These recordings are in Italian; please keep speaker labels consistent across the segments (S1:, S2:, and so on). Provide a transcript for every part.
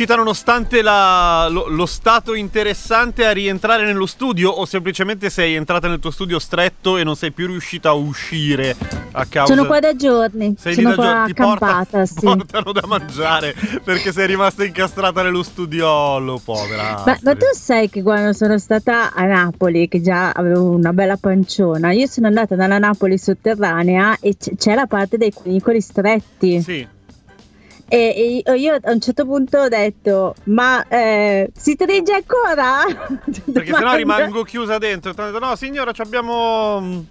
S1: riuscita nonostante la, lo, lo, stato interessante a rientrare nello studio o semplicemente sei entrata nel tuo studio stretto e non sei più riuscita a uscire a causa...
S2: Sono qua da giorni,
S1: sei
S2: sono
S1: lì da
S2: qua
S1: giorni, ti
S2: accampata,
S1: porta,
S2: sì.
S1: portano da mangiare perché sei rimasta incastrata nello studiolo, povera.
S2: Ma, ma tu sai che quando sono stata a Napoli, che già avevo una bella panciona, io sono andata dalla Napoli sotterranea e c- c'è la parte dei cunicoli stretti.
S1: Sì.
S2: E, e io a un certo punto ho detto: Ma eh, si stringe ancora?
S1: Perché sennò rimango chiusa dentro. No, signora, ci abbiamo.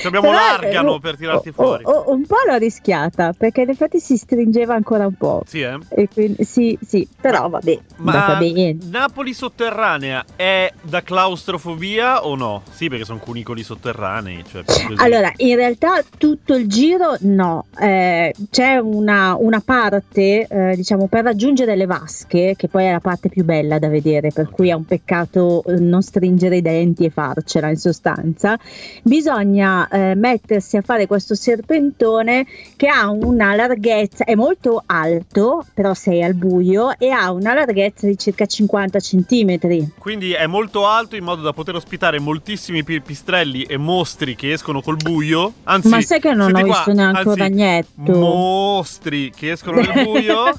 S1: Ci abbiamo
S2: Però,
S1: l'argano
S2: eh,
S1: per tirarti fuori.
S2: o- un po' l'ho rischiata perché in effetti si stringeva ancora un po'.
S1: Sì, eh?
S2: E quindi, sì, sì, però vabbè,
S1: Ma
S2: bene.
S1: Napoli sotterranea è da claustrofobia o no? Sì, perché sono cunicoli sotterranei. Cioè.
S2: Allora, in realtà tutto il giro no, Eh, c'è una, una parte, eh, diciamo, per raggiungere le vasche, che poi è la parte più bella da vedere, per cui è un peccato non stringere i denti e farcela in sostanza, bisogna eh, mettersi a fare questo serpentone che ha una larghezza, è molto alto, però sei al buio, e ha una larghezza di circa 50 centimetri.
S1: Quindi è molto alto in modo da poter ospitare moltissimi pipistrelli e mostri che escono col buio. Anzi,
S2: Ma sai che non ho
S1: qua,
S2: visto neanche un ragnetto?
S1: Mostri che escono nel buio.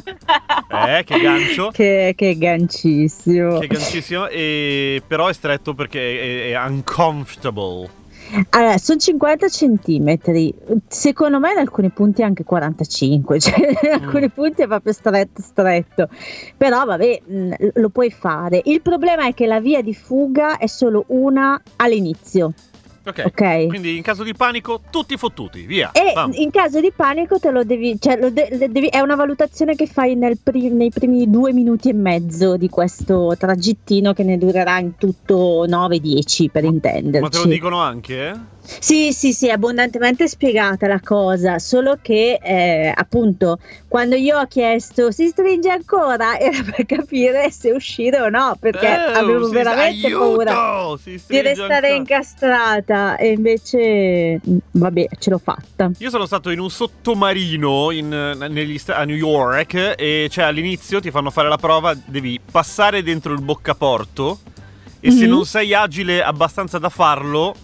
S1: eh, che gancio.
S2: Che, che gancissimo.
S1: Che gancissimo. E però è stretto perché è, è uncomfortable.
S2: Allora, sono 50 centimetri, secondo me in alcuni punti anche 45, cioè in alcuni punti è proprio stretto stretto, però vabbè mh, lo puoi fare. Il problema è che la via di fuga è solo una all'inizio,
S1: Ok.
S2: ok?
S1: Quindi in caso di panico, tutti fottuti, via.
S2: E
S1: Bam.
S2: in caso di panico te lo devi, cioè lo de- le devi- è una valutazione che fai nel pri- nei primi due minuti e mezzo di questo tragittino che ne durerà in tutto 9-10 per intenderci.
S1: Ma te lo dicono anche, eh?
S2: Sì, sì, sì, abbondantemente spiegata la cosa, solo che eh, appunto quando io ho chiesto si stringe ancora era per capire se uscire o no, perché
S1: Eh,
S2: avevo veramente
S1: aiuto!
S2: paura di restare
S1: ancora.
S2: incastrata e invece mh, vabbè, ce l'ho fatta.
S1: Io sono stato in un sottomarino in- negli a New York e cioè all'inizio ti fanno fare la prova, devi passare dentro il boccaporto e se
S2: Mhm.
S1: non sei agile abbastanza da farlo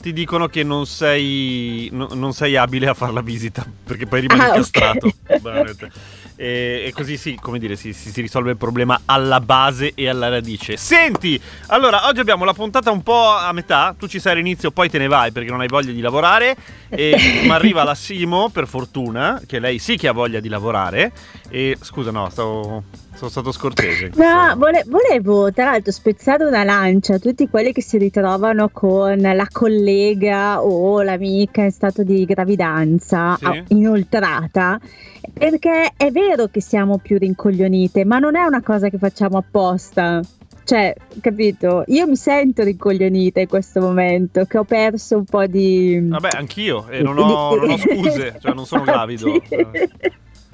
S1: ti dicono che non sei, no- non sei abile a fare la visita perché poi rimani
S2: Ah, ok.
S1: incastrato. banalmente. E, e così sì, come dire, si, si- si risolve il problema alla base e alla radice. Senti, allora oggi abbiamo la puntata un po' a metà, tu ci sei all'inizio, poi te ne vai perché non hai voglia di lavorare. E ma arriva la Simo, per fortuna, che lei sì che ha voglia di lavorare. E scusa, no, stavo, sono stato scortese.
S2: No, vole- volevo tra l'altro spezzare una lancia a tutti quelli che si ritrovano con la collega o l'amica in stato di gravidanza
S1: Sì.
S2: inoltrata, perché è vero che siamo più rincoglionite, ma non è una cosa che facciamo apposta. Cioè, capito? Io mi sento rincoglionita in questo momento, che ho perso un po' di...
S1: Vabbè, anch'io, e non ho, non ho scuse, cioè non sono gravido.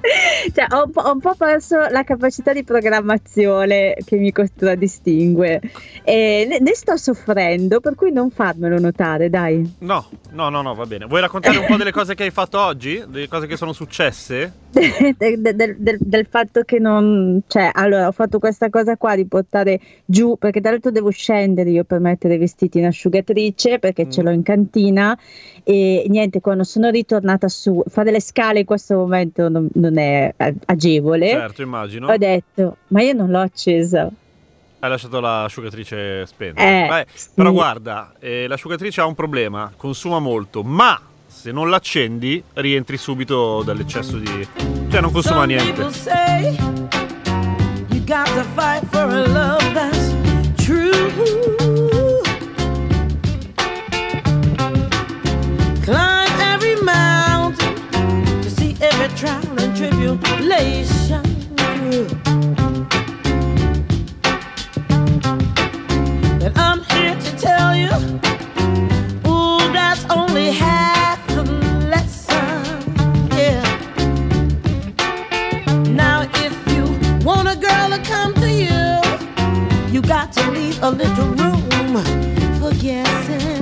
S2: Cioè, ho, un po', ho un po' perso la capacità di programmazione che mi contraddistingue e ne, ne sto soffrendo, per cui non farmelo notare, dai.
S1: No, no, no, no, va bene. Vuoi raccontare un po' delle cose che hai fatto oggi? Delle cose che sono successe?
S2: del, del- del- del fatto che non cioè allora ho fatto questa cosa qua di portare giù perché tra l'altro devo scendere io per mettere i vestiti in asciugatrice perché ce
S1: Mm.
S2: l'ho in cantina e niente quando sono ritornata su fare le scale in questo momento non, non è eh, agevole
S1: Certo, immagino.
S2: ho detto ma io non l'ho accesa
S1: Hai lasciato l'asciugatrice spenta.
S2: Eh,
S1: Beh,
S2: sì.
S1: Però guarda, eh, l'asciugatrice ha un problema, consuma molto, ma se non l'accendi rientri subito dall'eccesso di... Cioè non consuma
S3: Some
S1: niente.
S3: say you got to fight for a love that's true. I'm here to tell you, ooh, that's only half the lesson. Yeah. Now, if you want a girl to come to you, you got to leave a little room for guessing.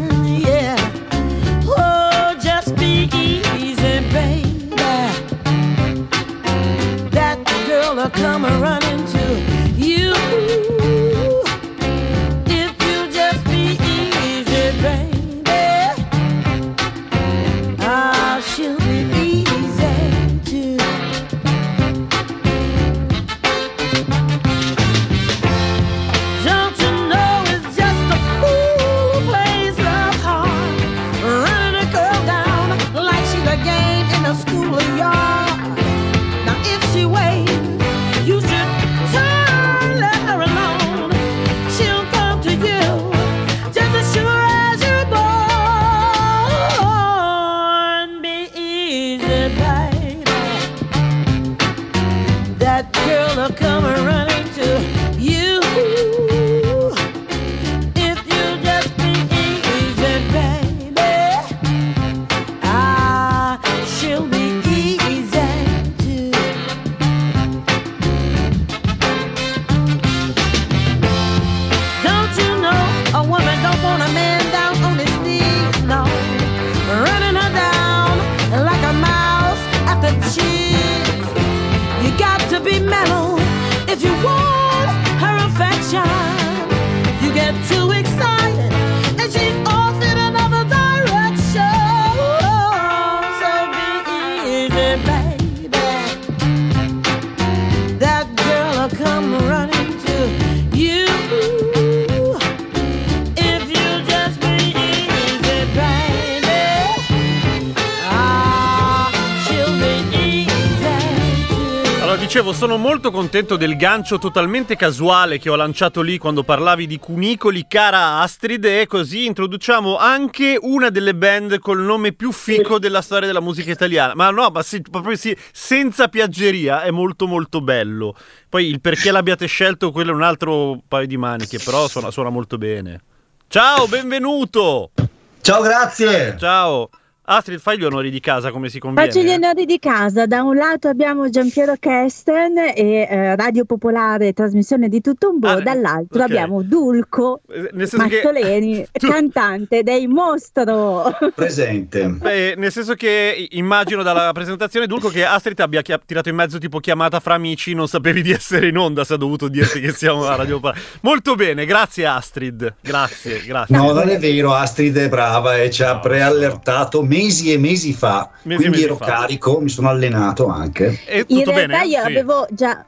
S1: Dicevo, sono molto contento del gancio totalmente casuale che ho lanciato lì quando parlavi di cunicoli, cara Astrid, e così introduciamo anche una delle band col nome più fico della storia della musica italiana. Ma no, ma sì, proprio sì, senza piaggeria, è molto molto bello. Poi il perché l'abbiate scelto, quello è un altro paio di maniche, però suona, suona molto bene. Ciao, benvenuto!
S4: Ciao, grazie.
S1: Ciao! Astrid, fai gli onori di casa come si conviene.
S2: Faccio gli onori di casa. Da un lato abbiamo Giampiero Kesten e eh, Radio Popolare, trasmissione di tutto un po',
S1: Ah,
S2: dall'altro
S1: ok.
S2: abbiamo Dulco
S1: Eh, Nel senso che...
S2: Cantante dei Mostro.
S4: Presente.
S1: Beh, nel senso che immagino dalla presentazione Dulco che Astrid abbia chia- tirato in mezzo tipo chiamata fra amici, non sapevi di essere in onda se ha dovuto dirti che siamo a Radio Popolare. Molto bene, grazie Astrid, grazie, grazie.
S4: No, non è vero, Astrid è brava e ci ha
S1: No,
S4: preallertato mesi e mesi fa.
S1: Mesi
S4: quindi
S1: mesi
S4: ero
S1: fa.
S4: carico, mi sono allenato anche.
S1: E
S2: In
S1: tutto
S2: realtà
S1: bene?
S2: io
S1: Sì.
S2: avevo già.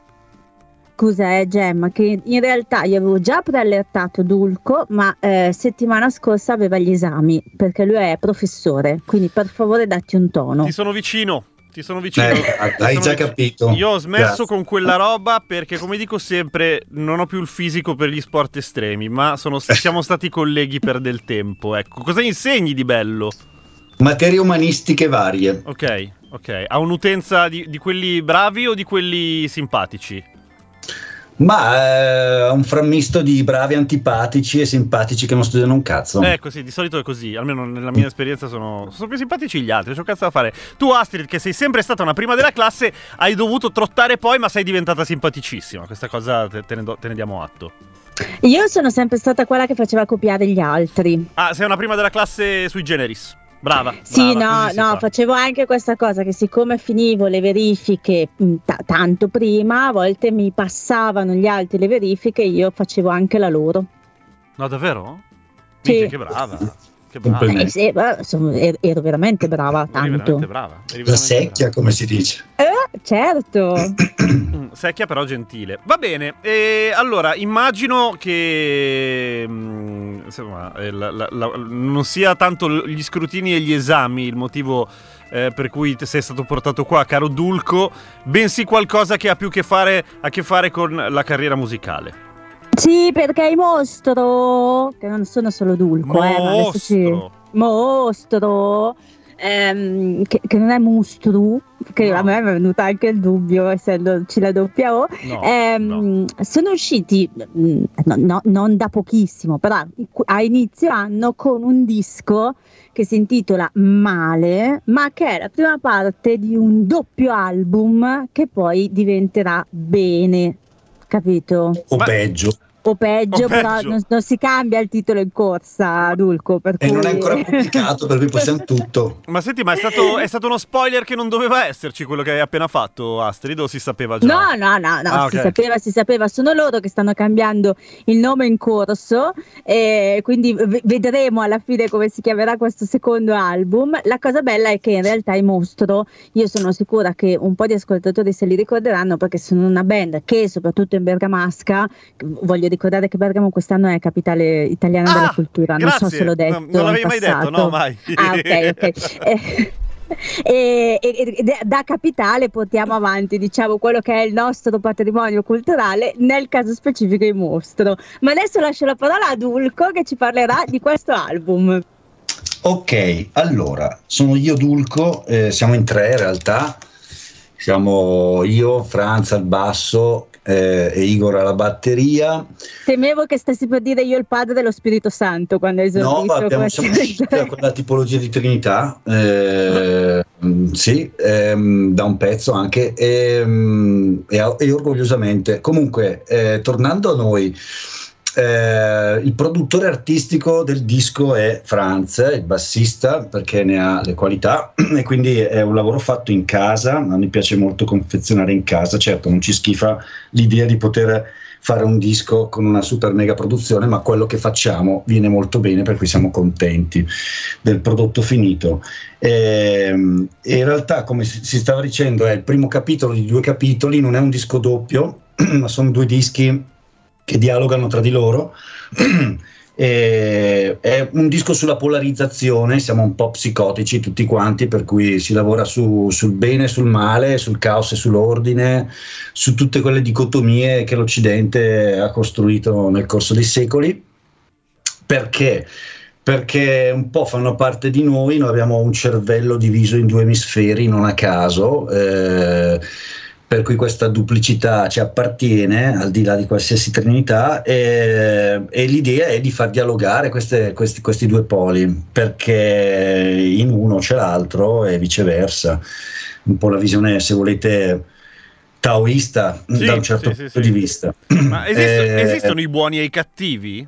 S2: Scusa, eh, Gemma, che in realtà io avevo già preallertato Dulco, ma eh, settimana scorsa aveva gli esami perché lui è professore. Quindi per favore datti un tono.
S1: Ti sono vicino. Ti sono vicino.
S4: Eh,
S1: Ti
S4: hai
S1: sono
S4: già
S1: vicino.
S4: capito.
S1: Io ho smesso
S4: Grazie.
S1: con quella roba perché, come dico sempre, non ho più il fisico per gli sport estremi, ma sono- siamo stati colleghi per del tempo. Ecco, cosa insegni di bello?
S4: Materie umanistiche varie.
S1: Ok, ok. Ha un'utenza di, di quelli bravi o di quelli simpatici?
S4: Ma eh, un frammisto di bravi antipatici e simpatici che non studiano un cazzo.
S1: Ecco, sì, di solito è così. Almeno nella mia esperienza sono, sono più simpatici gli altri. C'è un cazzo da fare. Tu, Astrid, che sei sempre stata una prima della classe, hai dovuto trottare poi, ma sei diventata simpaticissima. Questa cosa te, te ne, do- te ne diamo atto.
S2: Io sono sempre stata quella che faceva copiare gli altri.
S1: Ah, sei una prima della classe sui generis. Brava.
S2: Sì,
S1: brava,
S2: no, no,
S1: fa.
S2: facevo anche questa cosa che siccome finivo le verifiche mh, ta- tanto prima, a volte mi passavano gli altri le verifiche e io facevo anche la loro.
S1: No, davvero?
S2: Sì.
S1: Minchia, che brava. Che brava.
S2: Eh, sì, beh, insomma, ero, ero veramente brava,
S1: Eri
S2: tanto.
S1: veramente brava. eri veramente
S4: secchia, come si dice.
S2: Eh, certo.
S1: Mm, Secchia però gentile. Va bene, e allora immagino che mm, insomma, eh, la- la- la- non sia tanto gli scrutini e gli esami il motivo eh, per cui sei stato portato qua, caro Dulco, bensì qualcosa che ha più che fare, a che fare con la carriera musicale.
S2: Sì, perché i mostro, che non sono solo Dulco, eh, ma adesso ci-
S1: Mostro.
S2: mostro, ehm, che, che non è mustru, che
S1: No.
S2: a me è venuto anche il dubbio, essendoci la doppia O.
S1: No,
S2: Ehm,
S1: no.
S2: Sono usciti, mm, no- no- non da pochissimo, però a inizio anno con un disco che si intitola Male, ma che è la prima parte di un doppio album che poi diventerà Bene, capito?
S4: O
S1: Ma-
S4: peggio.
S2: O peggio,
S1: O
S2: però
S1: peggio.
S2: non, non si cambia il titolo in corsa, Dulco. Per
S4: E
S2: cui...
S4: non è ancora pubblicato, per cui possiamo tutto.
S1: Ma senti, ma è stato, è stato uno spoiler che non doveva esserci quello che hai appena fatto, Astrid, o si sapeva già?
S2: No, no, no, no,
S1: Ah,
S2: si
S1: ok.
S2: sapeva, si sapeva, sono loro che stanno cambiando il nome in corso, e quindi v- vedremo alla fine come si chiamerà questo secondo album. La cosa bella è che in realtà i Mostro, io sono sicura che un po' di ascoltatori se li ricorderanno perché sono una band che soprattutto in Bergamasca, voglio ricordare che Bergamo quest'anno è capitale italiana della
S1: Ah,
S2: cultura, non so
S1: grazie.
S2: se l'ho detto.
S1: No, non l'avevi mai detto, no, mai.
S2: Ah, ok, ok. Eh, E, e- e da- da capitale portiamo avanti diciamo quello che è il nostro patrimonio culturale nel caso specifico il mostro ma adesso lascio la parola a Dulco che ci parlerà di questo album
S4: Ok, allora, sono io Dulco, eh, siamo in tre in realtà, siamo io, Franz al basso eh, e Igor alla batteria.
S2: temevo che stessi per dire io il padre dello Spirito Santo quando hai
S4: No,
S2: esordito
S4: ma abbiamo, siamo usciti da quella tipologia di Trinità, eh, mm, sì, ehm, da un pezzo anche, ehm, e, e orgogliosamente. Comunque, eh, tornando a noi, eh, il produttore artistico del disco è Franz, il bassista, perché ne ha le qualità e quindi è un lavoro fatto in casa, a me piace molto confezionare in casa, certo non ci schifa l'idea di poter fare un disco con una super mega produzione, ma quello che facciamo viene molto bene, per cui siamo contenti del prodotto finito. E, e in realtà, come si stava dicendo, è il primo capitolo di due capitoli, non è un disco doppio, ma sono due dischi che dialogano tra di loro. E è un disco sulla polarizzazione, siamo un po' psicotici tutti quanti, per cui si lavora su, sul bene sul male, sul caos e sull'ordine, su tutte quelle dicotomie che l'Occidente ha costruito nel corso dei secoli. Perché? Perché un po' fanno parte di noi, noi abbiamo un cervello diviso in due emisferi, non a caso. Eh, per cui questa duplicità ci appartiene al di là di qualsiasi trinità e, e l'idea è di far dialogare queste, questi, questi, due poli perché in uno c'è l'altro e viceversa. Un po' la visione se volete taoista sì, da un certo sì, punto sì, di vista.
S1: Ma esistono, eh, esistono i buoni e i cattivi?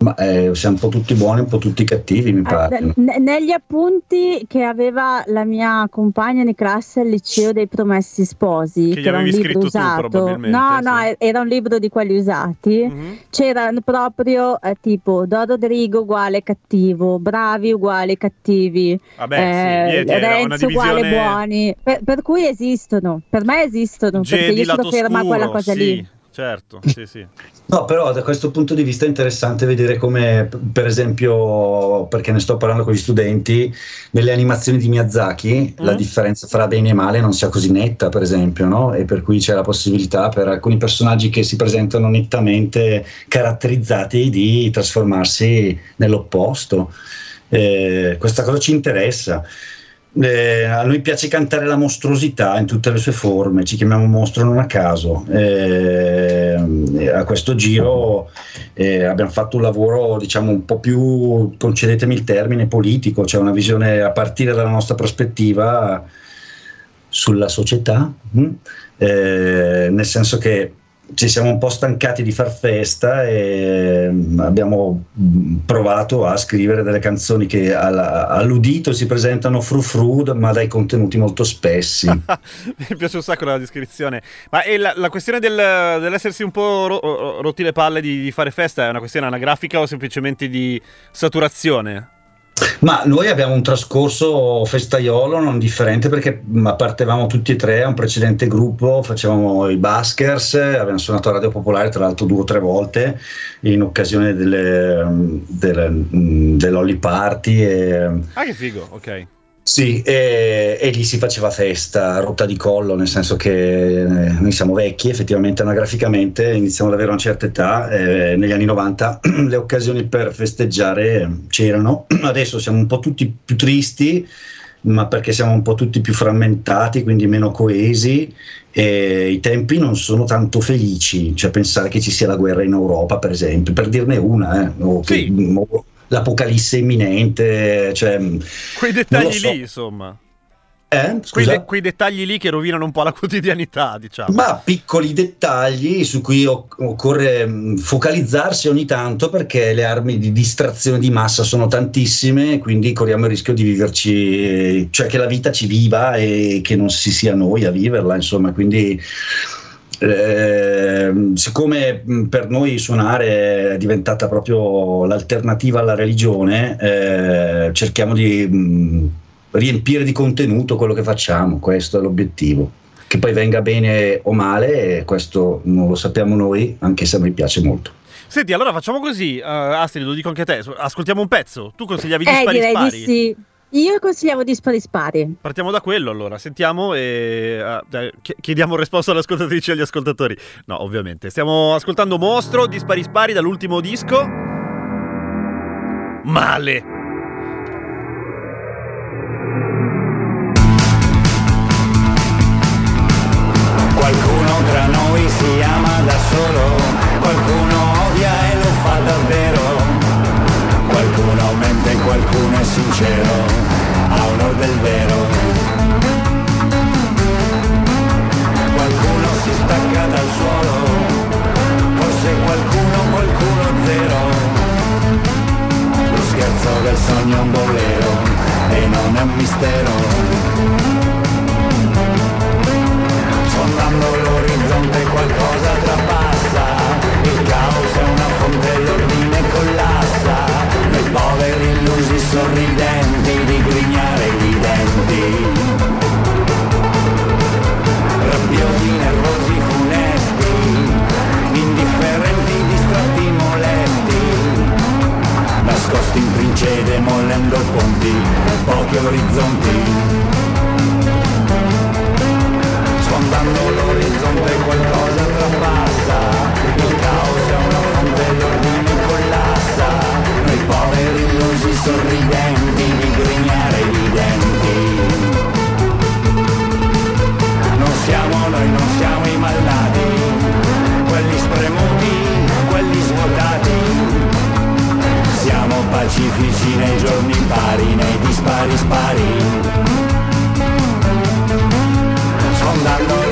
S4: Ma eh, siamo un po' tutti buoni, un po' tutti cattivi, mi pare.
S2: Eh, negli appunti che aveva la mia compagna di classe al liceo dei promessi sposi, che, che era un libro usato. Tu, no, sì. no, era un libro di quelli usati. Mm-hmm. C'era proprio eh, tipo Don Rodrigo uguale cattivo, bravi uguale cattivi,
S1: Vabbè, sì, niente,
S2: eh, Renzo divisione... uguale buoni. Per, per, cui esistono, per me esistono,
S1: Jedi,
S2: perché io sono ferma a quella cosa
S1: sì.
S2: lì.
S1: Certo, sì, sì.
S4: No, però da questo punto di vista è interessante vedere come, per esempio, perché ne sto parlando con gli studenti, nelle animazioni di Miyazaki mm. la differenza fra bene e male non sia così netta, per esempio, no? E per cui c'è la possibilità per alcuni personaggi che si presentano nettamente caratterizzati di trasformarsi nell'opposto. Eh, questa cosa ci interessa. Eh, a noi piace cantare la mostruosità in tutte le sue forme, ci chiamiamo mostro non a caso. Eh, a questo giro eh, abbiamo fatto un lavoro, diciamo, un po' più, concedetemi il termine, politico, cioè una visione a partire dalla nostra prospettiva sulla società, mh? Hm? Eh, nel senso che ci siamo un po' stancati di far festa e mm, abbiamo mm, provato a scrivere delle canzoni che all'udito si presentano fru fru ma dai contenuti molto spessi.
S1: Mi piace un sacco la descrizione. Ma la, la, questione del, dell'essersi un po' ro, rotti le palle di, di fare festa è una questione anagrafica o semplicemente di saturazione?
S4: Ma noi abbiamo un trascorso festaiolo non differente perché partevamo tutti e tre a un precedente gruppo, facevamo i Baskers, abbiamo suonato a Radio Popolare tra l'altro due o tre volte in occasione delle, delle, dell'Holly Party. E...
S1: Ah che figo, ok.
S4: Sì, e, e, lì si faceva festa, rotta di collo, nel senso che eh, noi siamo vecchi, effettivamente anagraficamente, iniziamo ad avere una certa età, eh, negli anni 90 le occasioni per festeggiare c'erano, adesso siamo un po' tutti più tristi, ma perché siamo un po' tutti più frammentati, quindi meno coesi e i tempi non sono tanto felici, cioè pensare che ci sia la guerra in Europa, per esempio, per dirne una, eh, o
S1: sì.
S4: che, o, l'apocalisse imminente. Cioè,
S1: Quei dettagli so. lì, insomma.
S4: Eh?
S1: Quei, de- quei, dettagli lì che rovinano un po' la quotidianità, diciamo.
S4: Ma piccoli dettagli su cui occorre focalizzarsi ogni tanto perché le armi di distrazione di massa sono tantissime, quindi corriamo il rischio di viverci, cioè che la vita ci viva e che non si sia noi a viverla, insomma, quindi eh, siccome per noi suonare è diventata proprio l'alternativa alla religione, eh, cerchiamo di mh, riempire di contenuto quello che facciamo, questo è l'obiettivo. Che poi venga bene o male, questo non lo sappiamo noi, anche se a noi piace molto.
S1: Senti, allora facciamo così, uh, Astrid, lo dico anche a te, ascoltiamo un pezzo, tu consigliavi di eh, spari
S2: direi
S1: spari?
S2: Di sì. Io consigliavo di spari.
S1: Partiamo da quello allora, sentiamo e uh, chiediamo risposta alle ascoltatrici e agli ascoltatori. No, ovviamente. Stiamo ascoltando Mostro di Spari Spari dall'ultimo disco. Male.
S5: qualcuno è sincero, ha onor del vero. Qualcuno si stacca dal suolo, forse qualcuno, qualcuno zero. Lo scherzo del sogno è un bolero e non è un mistero. Sondando l'orizzonte qualcosa trapassa, il caos è una fonte l'ordine collassa, noi poveri occhi sorridenti di grignare i denti. Rabbiosi, nervosi, funesti, indifferenti, distratti, molesti, nascosti in trincee mollendo ponti, pochi orizzonti. Sfondando l'orizzonte qualcosa trapassa sorridenti di grignare i denti. Ah, non siamo noi, non siamo i malati, quelli spremuti, quelli
S1: svuotati. Siamo pacifici nei giorni pari, nei dispari spari. Sfondando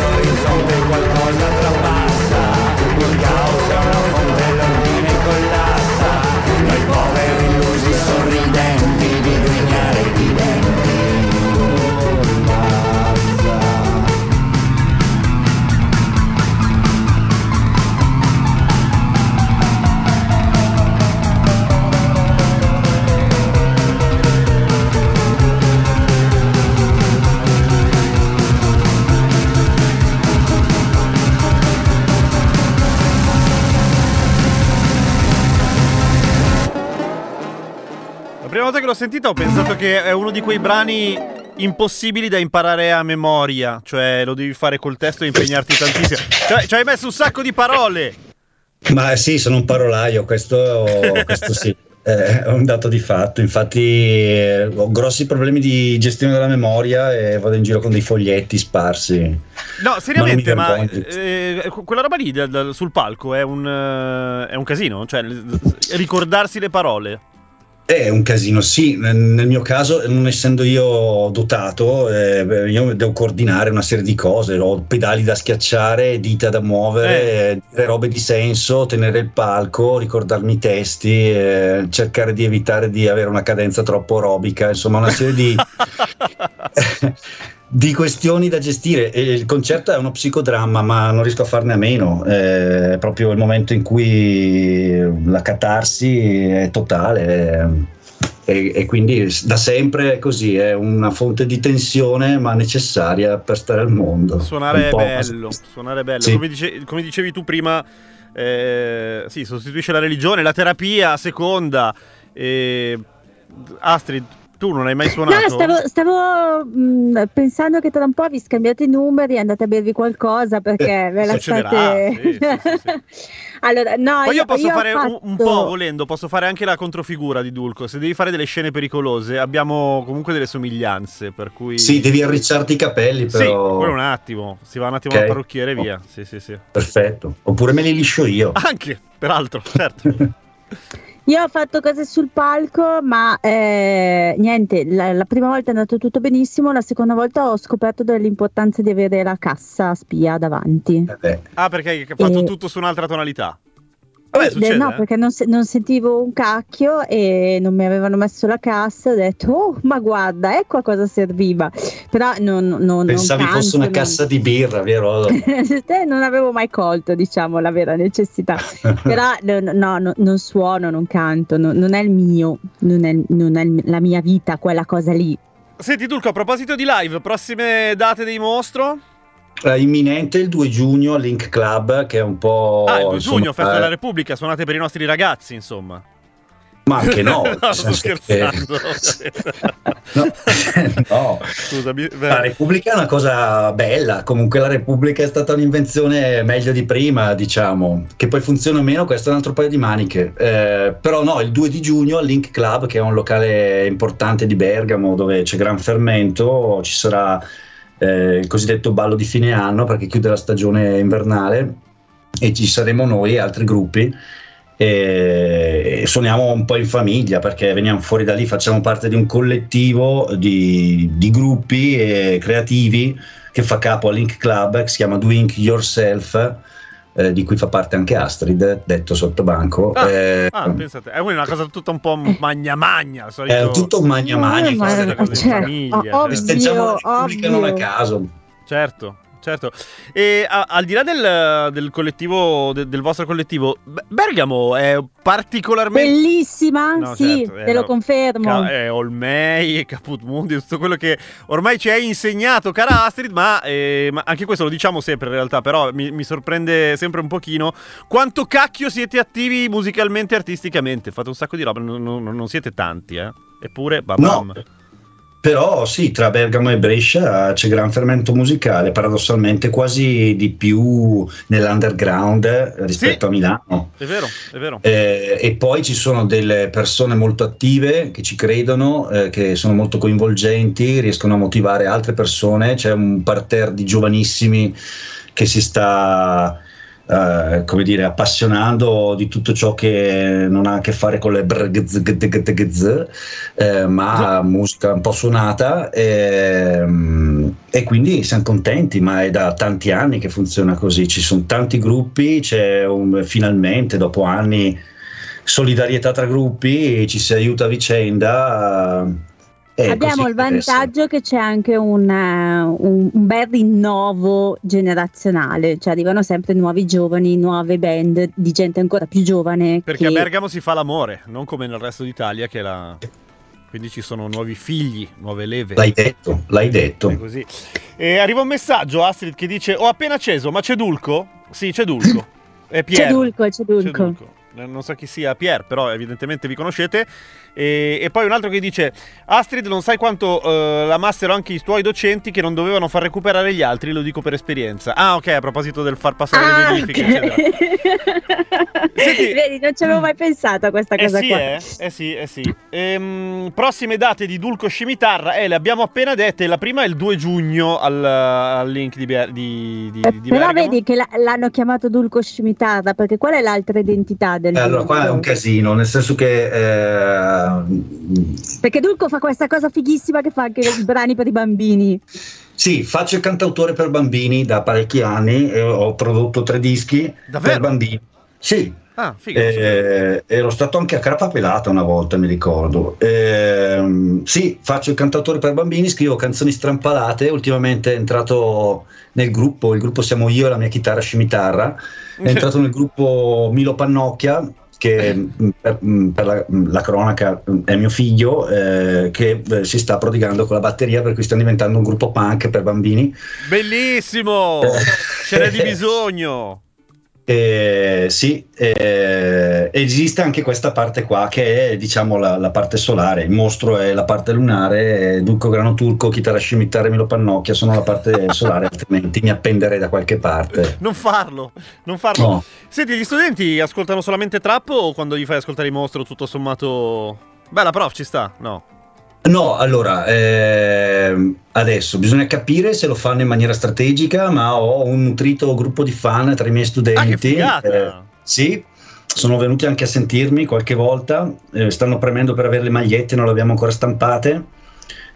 S1: sentita ho pensato che è uno di quei brani impossibili da imparare a memoria, cioè lo devi fare col testo e impegnarti tantissimo. Cioè, ci hai messo un sacco di parole.
S4: Ma sì, sono un parolaio, questo, questo sì. eh, È un dato di fatto, infatti eh, ho grossi problemi di gestione della memoria e vado in giro con dei foglietti sparsi.
S1: No, seriamente, ma
S4: mi vergogno.
S1: eh, quella roba lì da- da- sul palco è un, eh, è un casino, cioè ricordarsi le parole.
S4: È un casino, sì, nel mio caso, non essendo io dotato, eh, io devo coordinare una serie di cose, ho pedali da schiacciare, dita da muovere, eh, dire robe di senso, tenere il palco, ricordarmi i testi, eh, cercare di evitare di avere una cadenza troppo aerobica, insomma una serie di, di questioni da gestire. E il concerto è uno psicodramma, ma non riesco a farne a meno, eh, è proprio il momento in cui la catarsi è totale. eh, e, e quindi da sempre è così, è una fonte di tensione ma necessaria per stare al mondo.
S1: Suonare è bello, suonare bello.
S4: Sì.
S1: Come, dice- come dicevi tu prima, eh, sì, sostituisce la religione, la terapia a seconda. E... Astrid, tu non hai mai suonato?
S2: No, stavo, stavo, mh, pensando che tra un po' vi scambiate i numeri e andate a bervi qualcosa perché ve la
S1: Succederà,
S2: state.
S1: sì, sì, sì,
S2: allora, no,
S1: Poi io posso
S2: ho
S1: fare un, un po'
S2: fatto-
S1: volendo, posso fare anche la controfigura di Dulco. Se devi fare delle scene pericolose, abbiamo comunque delle somiglianze. Per cui.
S4: Sì, devi arricciarti i capelli,
S1: Sì,
S4: però.
S1: quello un attimo. Si va un attimo
S4: Ok.
S1: al parrucchiere e via. Sì, sì, sì.
S4: Perfetto. Oppure me li liscio io.
S1: Anche, peraltro, certo.
S2: Io ho fatto cose sul palco, ma eh, niente, la, la prima volta è andato tutto benissimo, la seconda volta ho scoperto dell'importanza di avere la cassa spia davanti.
S4: Eh.
S1: Ah, perché hai fatto
S2: Eh.
S1: tutto su un'altra tonalità. Vabbè, succede.
S2: no,
S1: eh.
S2: perché non, se- non sentivo un cacchio e non mi avevano messo la cassa. Ho detto, oh, ma guarda, ecco a cosa serviva. Però non, non, non
S4: Pensavi
S2: tanto,
S4: fosse una
S2: non-
S4: cassa di birra, vero?
S2: Non avevo mai colto, diciamo, la vera necessità. Però no, no, no, non suono, non canto, no- non è il mio, non è, non è la mia vita, quella cosa lì.
S1: Senti, Dulco, a proposito di live, prossime date dei mostro?
S4: Eh, imminente il 2 giugno al Link Club, che è un po'.
S1: ah, il 2
S4: insomma,
S1: giugno, Festa
S4: eh,
S1: della Repubblica, suonate per i nostri ragazzi, insomma.
S4: Ma anche no.
S1: no, sto
S4: senso che-
S1: scherzando.
S4: no. no.
S1: Scusami.
S4: La Repubblica è una cosa bella, comunque la Repubblica è stata un'invenzione meglio di prima, diciamo, che poi funziona o meno, questo è un altro paio di maniche. Eh, però no, il 2 di giugno al Link Club, che è un locale importante di Bergamo dove c'è gran fermento, ci sarà eh, il cosiddetto ballo di fine anno perché chiude la stagione invernale e ci saremo noi e altri gruppi e suoniamo un po' in famiglia perché veniamo fuori da lì, facciamo parte di un collettivo di, di gruppi eh, creativi che fa capo a Link Club, che si chiama Doing Yourself, eh, di cui fa parte anche Astrid, detto sotto banco.
S1: Ah,
S4: Eh,
S1: Ah, pensate, è una cosa tutta un po' magna magna. solito-
S4: è tutto magna magna.
S2: Eh, ma-
S1: cose, cose di
S2: cioè,
S1: famiglia,
S2: oh,
S1: cioè.
S4: Festeggiamo la
S2: ovvio,
S4: non a
S2: ovvio.
S4: caso.
S1: Certo, certo. E a- al di là del, del collettivo, de- del vostro collettivo, Be- Bergamo è particolarmente...
S2: Bellissima,
S1: No,
S2: sì,
S1: certo, eh,
S2: te lo
S1: no.
S2: confermo.
S1: Ca- eh, Olmei e Caput Mundi, tutto quello che ormai ci hai insegnato, cara Astrid, ma, eh, ma anche questo lo diciamo sempre in realtà, però mi, mi sorprende sempre un pochino quanto cacchio siete attivi musicalmente e artisticamente. Fate un sacco di roba, non, non- non siete tanti, eh. Eppure,
S4: No,
S1: babam.
S4: Però sì, tra Bergamo e Brescia c'è gran fermento musicale, paradossalmente quasi di più nell'underground rispetto
S1: Sì.
S4: a Milano.
S1: È vero, è vero.
S4: Eh, e poi ci sono delle persone molto attive che ci credono, eh, che sono molto coinvolgenti, riescono a motivare altre persone. C'è un parterre di giovanissimi che si sta eh, come dire, appassionando di tutto ciò che non ha a che fare con le brgz, eh, ma musica un po' suonata ehm, e quindi siamo contenti, ma è da tanti anni che funziona così, ci sono tanti gruppi, c'è un, finalmente dopo anni solidarietà tra gruppi, ci si aiuta a vicenda. Eh,
S2: Abbiamo il vantaggio che c'è anche un, eh, un- un bel rinnovo generazionale, cioè arrivano sempre nuovi giovani, nuove band di gente ancora più giovane.
S1: Perché
S2: che-
S1: a Bergamo si fa l'amore, non come nel resto d'Italia che la... Quindi ci sono nuovi figli, nuove leve.
S4: L'hai detto, l'hai detto.
S1: È così. E arriva un messaggio, Astrid, che dice: Ho appena acceso, ma c'è Dulco? Sì, c'è Dulco. È Pier.
S2: C'è Dulco, c'è
S1: C'è
S2: Dulco.
S1: Non so chi sia Pier, però evidentemente vi conoscete. E, e poi un altro che dice: Astrid, non sai quanto eh, la massero anche i tuoi docenti che non dovevano far recuperare gli altri, lo dico per esperienza. Ah, ok, a proposito del far passare le
S2: Ah,
S1: verifiche,
S2: ok.
S1: eccetera. Senti-
S2: Vedi, non ci avevo mai pensato a questa
S1: Eh
S2: cosa
S1: sì,
S2: qua.
S1: eh? eh sì, eh sì. Ehm, prossime date di Dulco Scimitarra, eh, le abbiamo appena dette. La prima è il 2 giugno al, al link di, Ber- di, di,
S2: Eh,
S1: di
S2: Però
S1: Bergamo.
S2: vedi che la- l'hanno chiamato Dulco Scimitarra perché qual è l'altra identità del
S4: Eh, allora, qua è un casino, nel senso che eh,
S2: Perché Dulco fa questa cosa fighissima che fa anche i brani per i bambini.
S4: sì, faccio il cantautore per bambini da parecchi anni e ho prodotto tre dischi
S1: Davvero?
S4: per bambini. Sì,
S1: Ah,
S4: eh, ero stato anche a Crapa Pelata una volta, mi ricordo. Ehm, sì, faccio il cantautore per bambini, scrivo canzoni strampalate. Ultimamente è entrato nel gruppo, il gruppo siamo io e la mia chitarra scimitarra. È entrato nel gruppo Milo Pannocchia, che mh, per, mh, per la, mh, la cronaca è mio figlio, eh, che eh, si sta prodigando con la batteria, per cui stiamo diventando un gruppo punk per bambini.
S1: Bellissimo! Ce n'è di bisogno.
S4: Eh, sì, eh, esiste anche questa parte qua che è diciamo la, la parte solare, il mostro è la parte lunare, eh, Ducco Grano Turco, chitarra scimitarra e Milo Pannocchia sono la parte solare, altrimenti mi appenderei da qualche parte.
S1: Non farlo, non farlo.
S4: No.
S1: Senti, gli studenti ascoltano solamente trap o quando gli fai ascoltare il mostro tutto sommato... Beh, la prof ci sta, no?
S4: No, allora, ehm, adesso bisogna capire se lo fanno in maniera strategica, ma ho un nutrito gruppo di fan tra i miei studenti.
S1: Ah,
S4: eh, sì, sono venuti anche a sentirmi qualche volta, eh, stanno premendo per avere le magliette, non le abbiamo ancora stampate.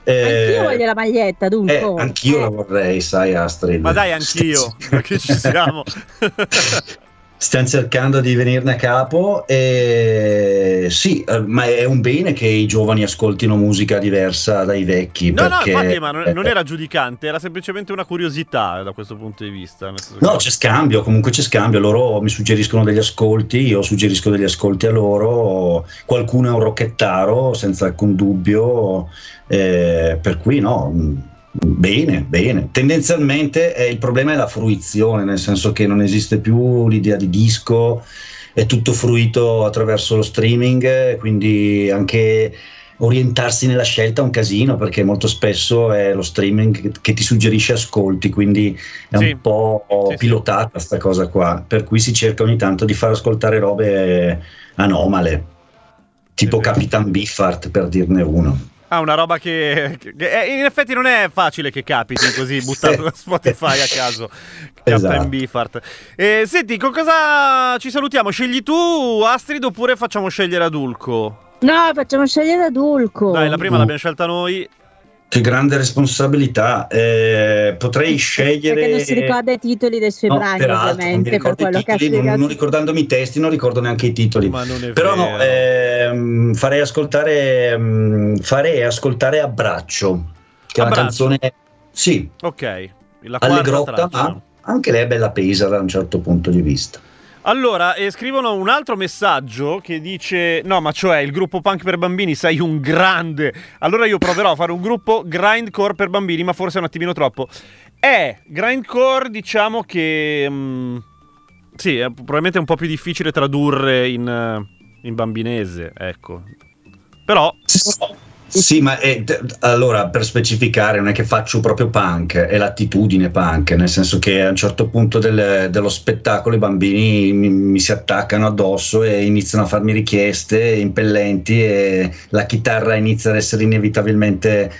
S4: Eh,
S2: Anch'io voglio la maglietta,
S4: eh,
S2: Dulco.
S4: anch'io
S2: Eh,
S4: la vorrei, sai Astrid.
S1: Ma dai, anch'io, perché ci siamo.
S4: Stiamo cercando di venirne a capo e sì, eh, ma è un bene che i giovani ascoltino musica diversa dai vecchi.
S1: No, no,
S4: perché-
S1: infatti, ma non, non era giudicante, era semplicemente una curiosità da questo punto di vista.
S4: No, c'è scambio, comunque c'è scambio, loro mi suggeriscono degli ascolti, io suggerisco degli ascolti a loro, qualcuno è un rocchettaro senza alcun dubbio, eh, per cui no, bene, bene. Tendenzialmente eh, il problema è la fruizione, nel senso che non esiste più l'idea di disco, è tutto fruito attraverso lo streaming, quindi anche orientarsi nella scelta è un casino perché molto spesso è lo streaming che, ti suggerisce ascolti, quindi è
S1: Sì.
S4: un po'
S1: Sì, sì.
S4: pilotata sta cosa qua, per cui si cerca ogni tanto di far ascoltare robe anomale, tipo
S1: Sì, sì.
S4: Capitan Biffart per dirne uno.
S1: Ah, una roba che, che- eh, in effetti non è facile che capiti così buttato da Spotify a caso.
S4: Esatto.
S1: Beefheart. Eh, senti, con cosa ci salutiamo? Scegli tu, Astrid, oppure facciamo scegliere Adulco?
S2: No, facciamo scegliere a Dulco.
S1: Dai, la prima
S4: Mm.
S1: l'abbiamo scelta noi.
S4: Che grande responsabilità, eh, potrei scegliere...
S2: Perché non si ricorda i titoli dei suoi
S4: No,
S2: brani,
S4: non
S2: ovviamente, per quello che ha
S4: titoli, non,
S2: spiegato.
S4: non ricordandomi i testi, non ricordo neanche i titoli.
S1: Ma non è
S4: Però no, ehm, farei ascoltare ehm, farei ascoltare Abbraccio, che è una
S1: Abbraccio.
S4: canzone sì,
S1: Ok, la
S4: allegrotta, ma anche lei è bella pesa da un certo punto di vista.
S1: Allora, eh, scrivono un altro messaggio che dice: No, ma cioè il gruppo punk per bambini, sei un grande. Allora io proverò a fare un gruppo grindcore per bambini, ma forse è un attimino troppo. È grindcore, diciamo che. mm, sì, è probabilmente un po' più difficile tradurre in, eh, in bambinese, ecco. Però.
S4: Sì, ma è- d- allora per specificare non è che faccio proprio punk, è l'attitudine punk, nel senso che a un certo punto del- dello spettacolo i bambini mi, mi si attaccano addosso e iniziano a farmi richieste impellenti e la chitarra inizia ad essere inevitabilmente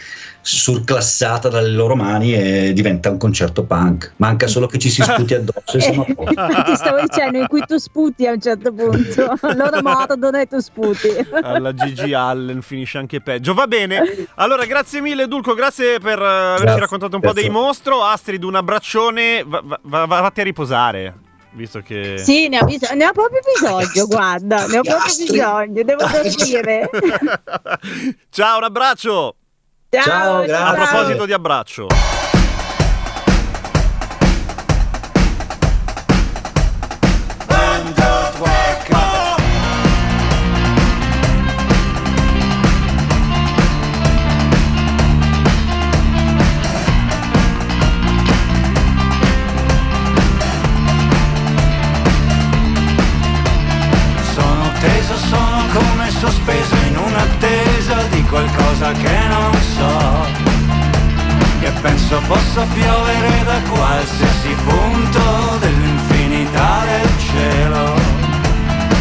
S4: surclassata dalle loro mani e diventa un concerto punk. Manca solo che ci si sputi addosso e siamo.
S2: Ti stavo dicendo in cui tu sputi a un certo punto. Loro mordono e tu sputi.
S1: Alla Gigi Allen finisce anche peggio. Va bene. Allora, grazie mille, Dulco. Grazie per eh, averci
S4: Grazie,
S1: raccontato un po'
S4: grazie.
S1: dei mostro. Astrid, un abbraccione. Va, va- va- vatti a riposare. Visto che.
S2: Sì, ne ho, bis- ne ho proprio bisogno, guarda, ne ho proprio bisogno, devo dormire.
S1: Ciao, un abbraccio.
S4: Ciao,
S1: A
S4: grazie.
S1: proposito di abbraccio.
S5: Che non so. Che penso possa piovere da qualsiasi punto dell'infinità del cielo.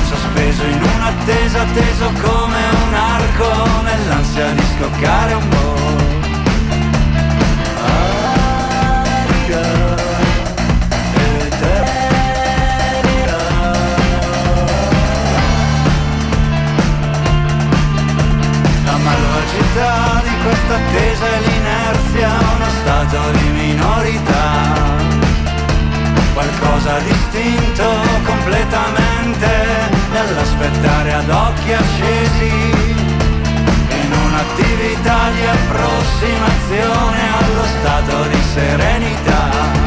S5: Sospeso in un'attesa, teso come un arco nell'ansia di scoccare un po'. Malvagità di questa attesa e l'inerzia, uno stato di minorità, qualcosa distinto completamente dall'aspettare ad occhi accesi, in un'attività di approssimazione allo stato di serenità.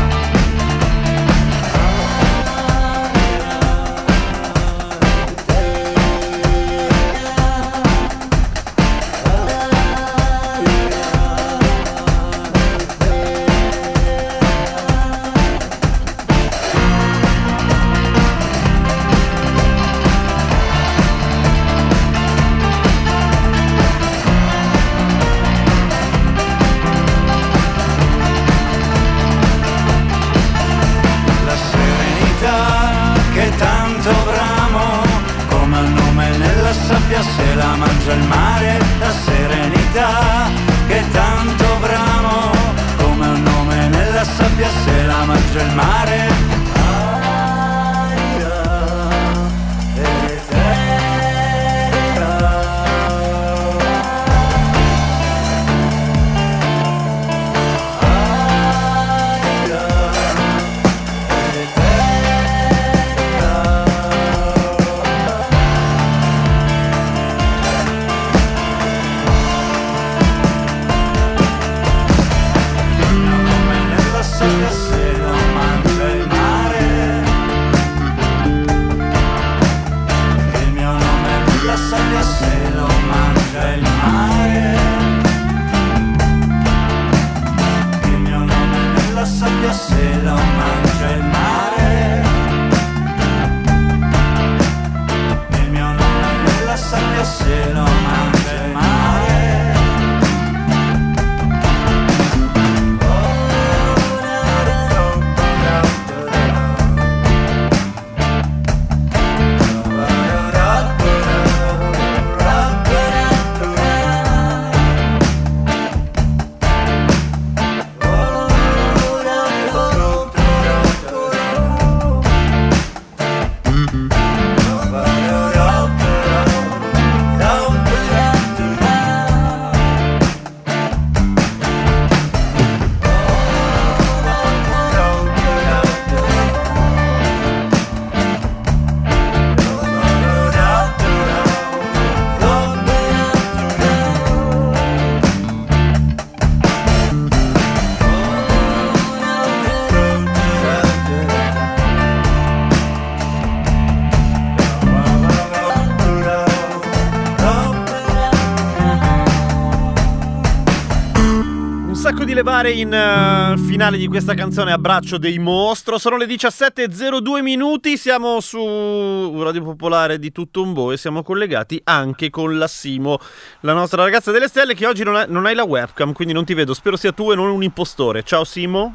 S1: Sacco di levare in eh, finale di questa canzone Abbraccio dei Mostro. Sono le 17.02 minuti. Siamo su Radio Popolare di Tutto un Bo e siamo collegati anche con la Simo, la nostra ragazza delle stelle, che oggi non, ha- non hai la webcam, quindi non ti vedo. Spero sia tu e non un impostore. Ciao Simo.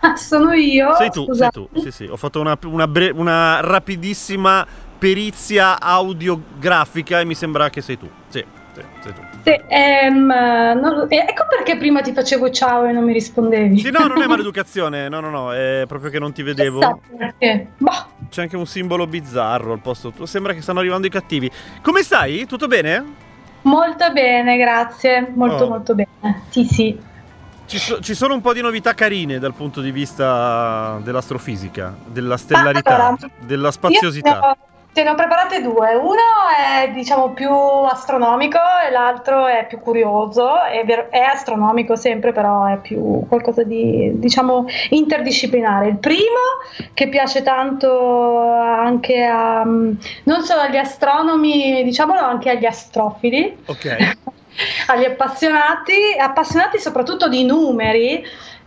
S6: Ah, sono io?
S1: Sei tu, sei
S6: Scusate.
S1: tu. Sì, sì. Ho fatto una, una bre- una rapidissima perizia audiografica e mi sembra che sei tu. Sì. Sì, sei tu.
S6: Sì, ehm, non- eh, ecco perché prima ti facevo ciao e non mi rispondevi.
S1: Sì, no, non è maleducazione, no, no, no, è proprio che non ti vedevo.
S6: Boh,
S1: C'è anche un simbolo bizzarro al posto tuo. Sembra che stanno arrivando i cattivi. Come stai? Tutto bene?
S6: molto bene, grazie. Molto,
S1: Oh.
S6: molto bene. Sì, sì.
S1: Ci, so- ci sono un po' di novità carine dal punto di vista dell'astrofisica, della stellarità,
S6: allora,
S1: della
S6: Io
S1: spaziosità.
S6: ho- te ne ho preparate due. Uno è diciamo più astronomico e l'altro è più curioso. È, ver- è astronomico sempre, però è più qualcosa di diciamo interdisciplinare. Il primo che piace tanto anche a non solo agli astronomi, diciamolo anche agli astrofili
S1: Ok.
S6: agli appassionati, appassionati soprattutto di numeri.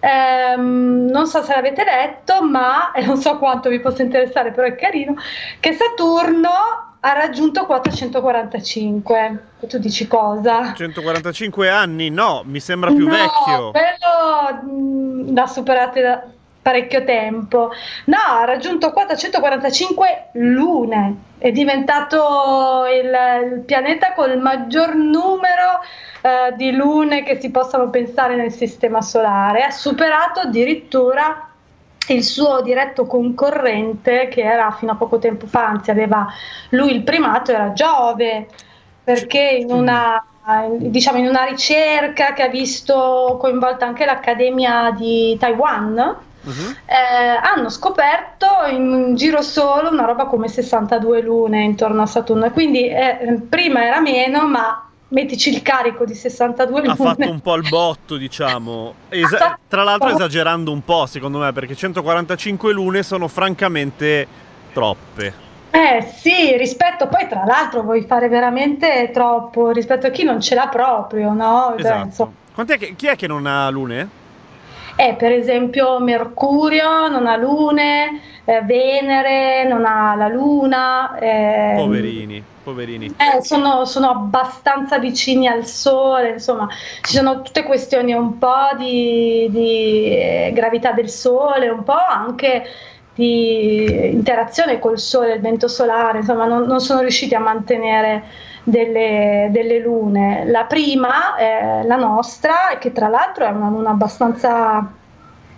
S6: Ehm, non so se l'avete letto, ma e non so quanto vi possa interessare, però è carino. Che Saturno ha raggiunto 445. E tu dici cosa?
S1: 145 anni? No, mi sembra più
S6: No,
S1: vecchio.
S6: Quello mh, l'ha superato da parecchio tempo. No, ha raggiunto 445 lune. È diventato il, il pianeta col maggior numero eh, di lune che si possano pensare nel sistema solare. Ha superato addirittura il suo diretto concorrente che era fino a poco tempo fa, anzi aveva lui il primato, era Giove, perché in una, diciamo, in una ricerca che ha visto coinvolta anche l'Accademia di Taiwan,
S1: Mhm.
S6: eh, hanno scoperto in un giro solo una roba come 62 lune intorno a Saturno e quindi eh, prima era meno ma mettici il carico di 62 lune
S1: Ha fatto un po' il botto, diciamo. Esa- tra l'altro esagerando un po', secondo me, perché 145 lune sono francamente troppe.
S6: Eh sì, rispetto poi tra l'altro vuoi fare veramente troppo rispetto a chi non ce l'ha proprio, no?
S1: Esatto. che- chi è che non ha lune?
S6: eh, per esempio Mercurio non ha lune, eh, Venere non ha la luna. ehm,
S1: Poverini, poverini.
S6: Eh, sono, sono abbastanza vicini al Sole, insomma, ci sono tutte questioni un po' di, di, eh, gravità del Sole, un po' anche di interazione col Sole, il vento solare, insomma, non, non sono riusciti a mantenere delle, delle lune. La prima è la nostra, che tra l'altro è una luna abbastanza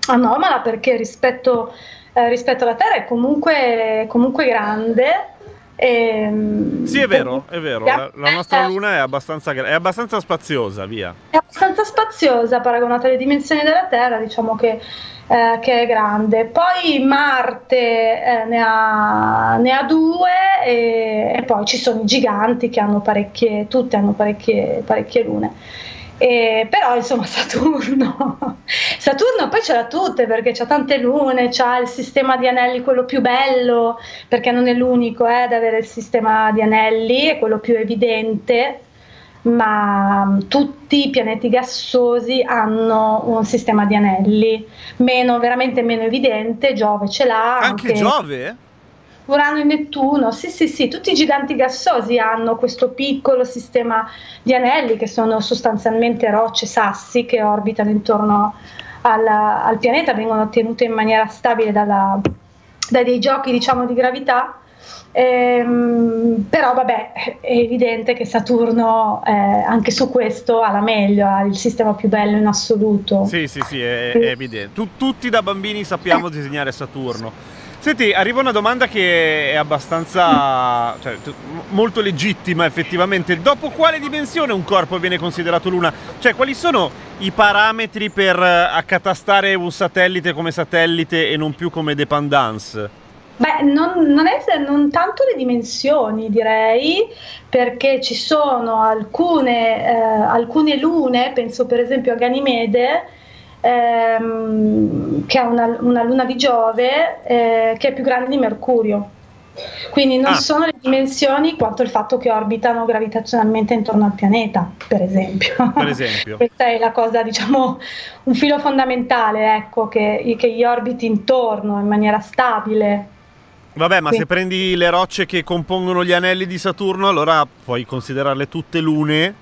S6: anomala perché rispetto, eh, rispetto alla Terra è comunque, comunque grande. Ehm,
S1: Sì, è vero, è vero. La, la nostra
S6: Eh,
S1: luna è abbastanza, è abbastanza spaziosa, via.
S6: è abbastanza spaziosa paragonata alle dimensioni della Terra, diciamo che, eh, che è grande. Poi Marte eh, ne, ha, ne ha due e, e poi ci sono i giganti che hanno parecchie, tutte hanno parecchie, parecchie lune. E, però insomma Saturno poi ce l'ha tutte perché c'ha tante lune, c'ha il sistema di anelli quello più bello perché non è l'unico eh, ad avere il sistema di anelli, è quello più evidente ma mm, tutti i pianeti gassosi hanno un sistema di anelli, meno, veramente meno evidente, Giove ce l'ha,
S1: Anche Giove?
S6: Urano e Nettuno, sì sì sì, tutti i giganti gassosi hanno questo piccolo sistema di anelli che sono sostanzialmente rocce, sassi che orbitano intorno al, al pianeta, vengono tenute in maniera stabile dalla- da dei giochi diciamo di gravità. Ehm, però vabbè è evidente che Saturno eh, anche su questo ha la meglio, ha il sistema più bello in assoluto.
S1: Sì, sì, sì, è, è evidente. Tu- tutti da bambini sappiamo disegnare Saturno. Senti, arriva una domanda che è abbastanza, cioè, molto legittima effettivamente. Dopo quale dimensione un corpo viene considerato luna? Cioè, quali sono i parametri per eh, accatastare un satellite come satellite e non più come dependance?
S6: Beh, non, non è non tanto le dimensioni, direi, perché ci sono alcune, eh, alcune lune, penso per esempio a Ganimede, ehm, che ha una, una luna di Giove eh, che è più grande di Mercurio. Quindi non
S1: Ah.
S6: sono le dimensioni quanto il fatto che orbitano gravitazionalmente intorno al pianeta, per esempio.
S1: Per esempio.
S6: Questa è la cosa, diciamo, un filo fondamentale, ecco, che, che gli orbiti intorno in maniera stabile.
S1: Vabbè, ma
S6: Sì.
S1: se prendi le rocce che compongono gli anelli di Saturno, allora puoi considerarle tutte lune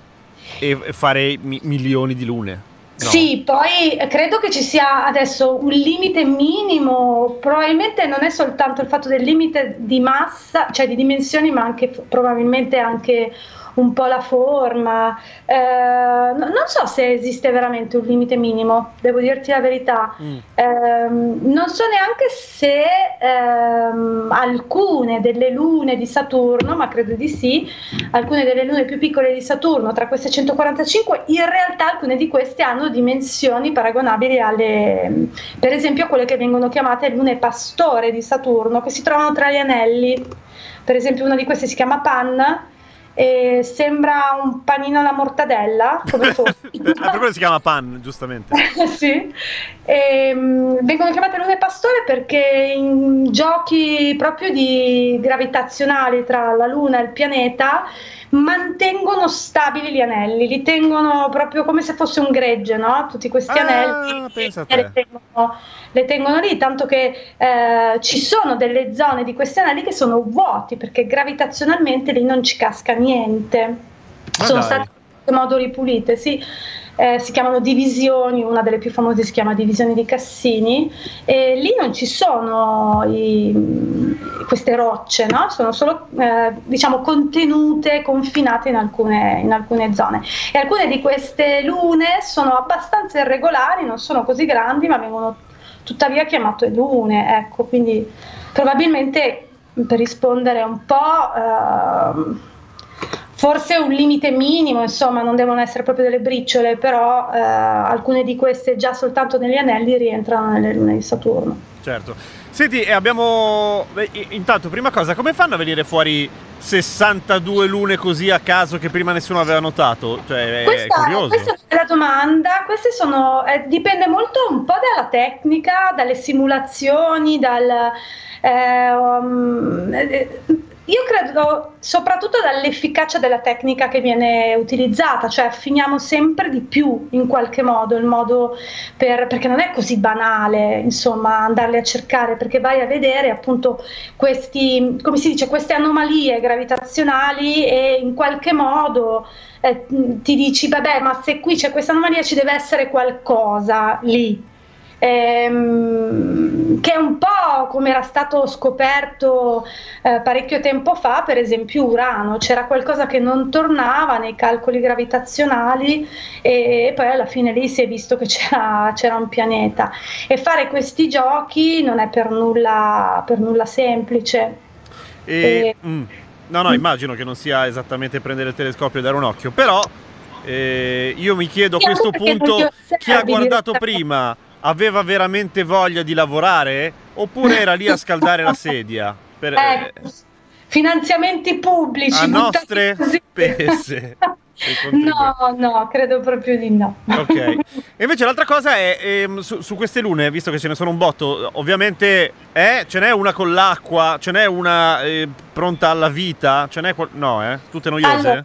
S1: e e fare mi- milioni di lune.
S6: Sì, poi credo che ci sia adesso un limite minimo, probabilmente non è soltanto il fatto del limite di massa, cioè di dimensioni, ma anche probabilmente anche un po' la forma. Eh, no- non so se esiste veramente un limite minimo, devo dirti la verità.
S1: Mm.
S6: Ehm, non so neanche se ehm, alcune delle lune di Saturno, ma credo di sì, alcune delle lune più piccole di Saturno, tra queste 145, in realtà alcune di queste hanno dimensioni paragonabili alle, per esempio, a quelle che vengono chiamate lune pastore di Saturno, che si trovano tra gli anelli. Per esempio, una di queste si chiama Pan e sembra un panino alla mortadella, come fosse.
S1: per quello si chiama Pan, giustamente.
S6: sì. Ehm, vengono chiamate lune pastore perché in giochi proprio di gravitazionali tra la luna e il pianeta mantengono stabili gli anelli, li tengono proprio come se fosse un gregge, no? Tutti questi
S1: Ah,
S6: anelli le
S1: te.
S6: tengono, le tengono lì, tanto che eh, ci sono delle zone di questi anelli che sono vuoti perché gravitazionalmente lì non ci casca niente.
S1: Ma
S6: sono
S1: dai.
S6: state in qualche modo ripulite, sì. Eh, si chiamano divisioni, una delle più famose si chiama divisioni di Cassini e lì non ci sono i- queste rocce, no? sono solo eh, diciamo contenute, confinate in alcune, in alcune zone e alcune di queste lune sono abbastanza irregolari, non sono così grandi ma vengono tuttavia chiamate lune, ecco, quindi probabilmente per rispondere un po' ehm, forse un limite minimo, insomma, non devono essere proprio delle briciole, però eh, alcune di queste già soltanto negli anelli rientrano nelle lune di Saturno.
S1: Certo. Senti, e abbiamo. Intanto, prima cosa, come fanno a venire fuori 62 lune così a caso che prima nessuno aveva notato? Cioè, è
S6: Questa,
S1: curioso.
S6: questa è la domanda, queste sono, eh, dipende molto un po' dalla tecnica, dalle simulazioni, dal... eh, um, eh, io credo soprattutto dall'efficacia della tecnica che viene utilizzata, cioè affiniamo sempre di più in qualche modo il modo per, perché non è così banale, insomma, andarli a cercare, perché vai a vedere appunto questi, come si dice, queste anomalie gravitazionali e in qualche modo eh, ti dici, vabbè, ma se qui c'è questa anomalia ci deve essere qualcosa lì. Ehm, che è un po' come era stato scoperto eh, parecchio tempo fa, per esempio Urano, c'era qualcosa che non tornava nei calcoli gravitazionali e poi alla fine lì si è visto che c'era, c'era un pianeta. E fare questi giochi non è per nulla, per nulla semplice.
S1: E-
S6: Eh,
S1: mm, no, no, immagino che non sia esattamente prendere il telescopio e dare un occhio, però eh, io mi chiedo a questo punto chi ha guardato prima aveva veramente voglia di lavorare oppure era lì a scaldare la sedia? Per, eh,
S6: Ecco, finanziamenti pubblici
S1: a nostre spese.
S6: No, no, credo proprio di no.
S1: Ok. E invece l'altra cosa è ehm, su, su queste lune, visto che ce ne sono un botto, ovviamente eh, ce n'è una con l'acqua, ce n'è una eh, pronta alla vita, ce n'è qual- no, eh? Tutte noiose?
S6: Allora,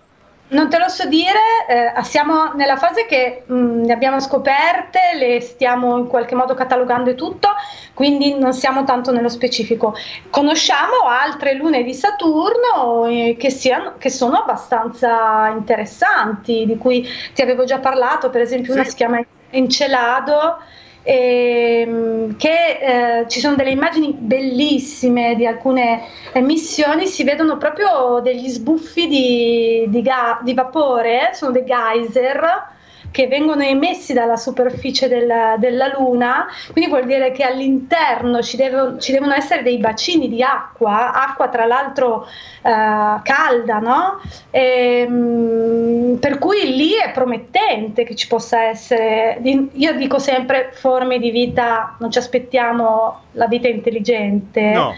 S6: non te lo so dire, eh, siamo nella fase che mh, ne abbiamo scoperte, le stiamo in qualche modo catalogando e tutto, quindi non siamo tanto nello specifico. Conosciamo altre lune di Saturno eh, che, siano- che sono abbastanza interessanti, di cui ti avevo già parlato, per esempio una
S1: Sì.
S6: si chiama Encelado. Ehm, che eh, ci sono delle immagini bellissime di alcune emissioni, si vedono proprio degli sbuffi di, di ga- di vapore, sono dei geyser che vengono emessi dalla superficie della, della Luna, quindi vuol dire che all'interno ci, devo- ci devono essere dei bacini di acqua, acqua tra l'altro eh, calda, no? Ehm, per cui lì è promettente che ci possa essere, io dico sempre forme di vita, non ci aspettiamo la vita intelligente,
S1: No,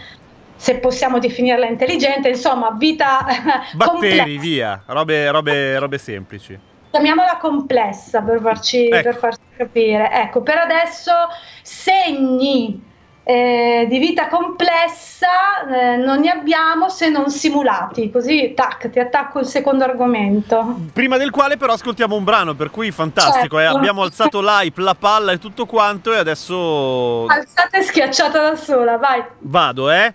S6: se possiamo definirla intelligente, insomma, vita
S1: batteri,
S6: complessa.
S1: via, robe, robe, robe semplici.
S6: Chiamiamola complessa per farci,
S1: Ecco.
S6: per farci capire. Ecco, per adesso segni eh, di vita complessa eh, non ne abbiamo se non simulati. Così, tac, ti attacco il secondo argomento.
S1: Prima del quale però ascoltiamo un brano, per cui fantastico, eh,
S6: Certo.
S1: abbiamo alzato l'hype, la palla e tutto quanto e adesso
S6: Alzata e schiacciata da sola, vai.
S1: vado, eh?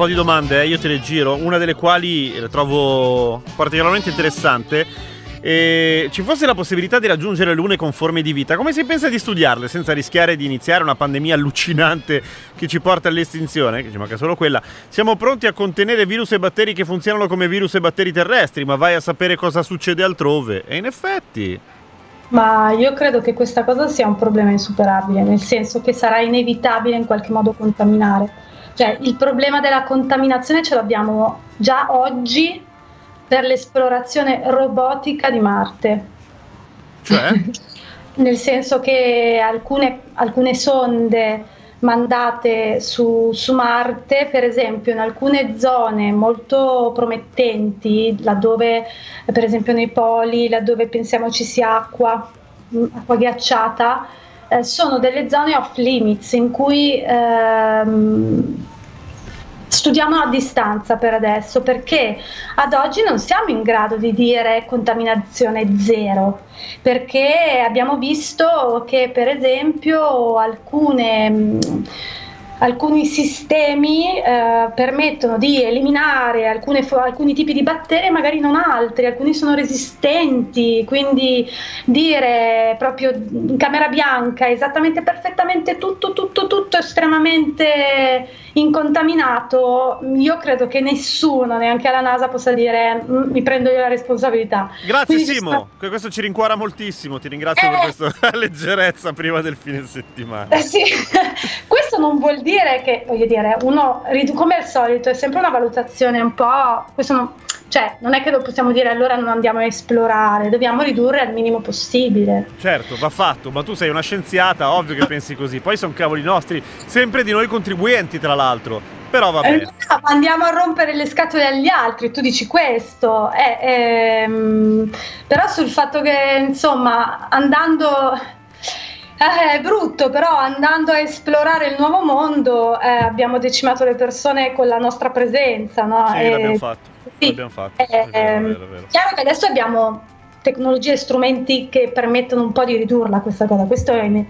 S1: po' di domande, eh, io te le giro, una delle quali la trovo particolarmente interessante. E ci fosse la possibilità di raggiungere lune con forme di vita, come si pensa di studiarle senza rischiare di iniziare una pandemia allucinante che ci porta all'estinzione? Che ci manca solo quella. Siamo pronti a contenere virus e batteri che funzionano come virus e batteri terrestri, ma vai a sapere cosa succede altrove. E in effetti,
S6: Ma io credo che questa cosa sia un problema insuperabile, nel senso che sarà inevitabile in qualche modo contaminare. Cioè, il problema della contaminazione ce l'abbiamo già oggi per l'esplorazione robotica di Marte.
S1: cioè,
S6: Nel senso che alcune, alcune sonde mandate su, su Marte, per esempio, in alcune zone molto promettenti, laddove, per esempio nei poli, laddove pensiamo ci sia acqua, acqua ghiacciata, eh, sono delle zone off limits in cui ehm, studiamo a distanza per adesso perché ad oggi non siamo in grado di dire contaminazione zero perché abbiamo visto che per esempio alcune, alcuni sistemi eh, permettono di eliminare alcune alcuni tipi di batteri e magari non altri, alcuni sono resistenti, quindi dire proprio in camera bianca esattamente perfettamente tutto, tutto, tutto estremamente incontaminato, io credo che nessuno, neanche alla NASA, possa dire "Mm, mi prendo io la responsabilità.
S1: grazie
S6: Quindi
S1: Simo,
S6: sta-
S1: questo ci rincuora moltissimo, ti ringrazio per
S6: Eh.
S1: questa leggerezza prima del fine settimana.
S6: Eh sì, questo non vuol dire che, voglio dire, uno, come al solito, è sempre una valutazione un po', questo non, cioè, non è che lo possiamo dire allora non andiamo a esplorare, dobbiamo ridurre al minimo possibile.
S1: Certo, va fatto, ma tu sei una scienziata, ovvio che pensi così. Poi sono cavoli nostri, sempre di noi contribuenti, tra l'altro. Però vabbè.
S6: Eh, no, andiamo a rompere le scatole agli altri, tu dici questo, eh, ehm, però sul fatto che insomma andando... eh, è brutto, però andando a esplorare il nuovo mondo eh, abbiamo decimato le persone con la nostra presenza, no?
S1: Sì,
S6: E-
S1: l'abbiamo fatto.
S6: sì,
S1: L'abbiamo fatto.
S6: eh,
S1: vero,
S6: ehm,
S1: vero, vero.
S6: Chiaro che adesso abbiamo tecnologie e strumenti che permettono un po' di ridurla questa cosa, questo è-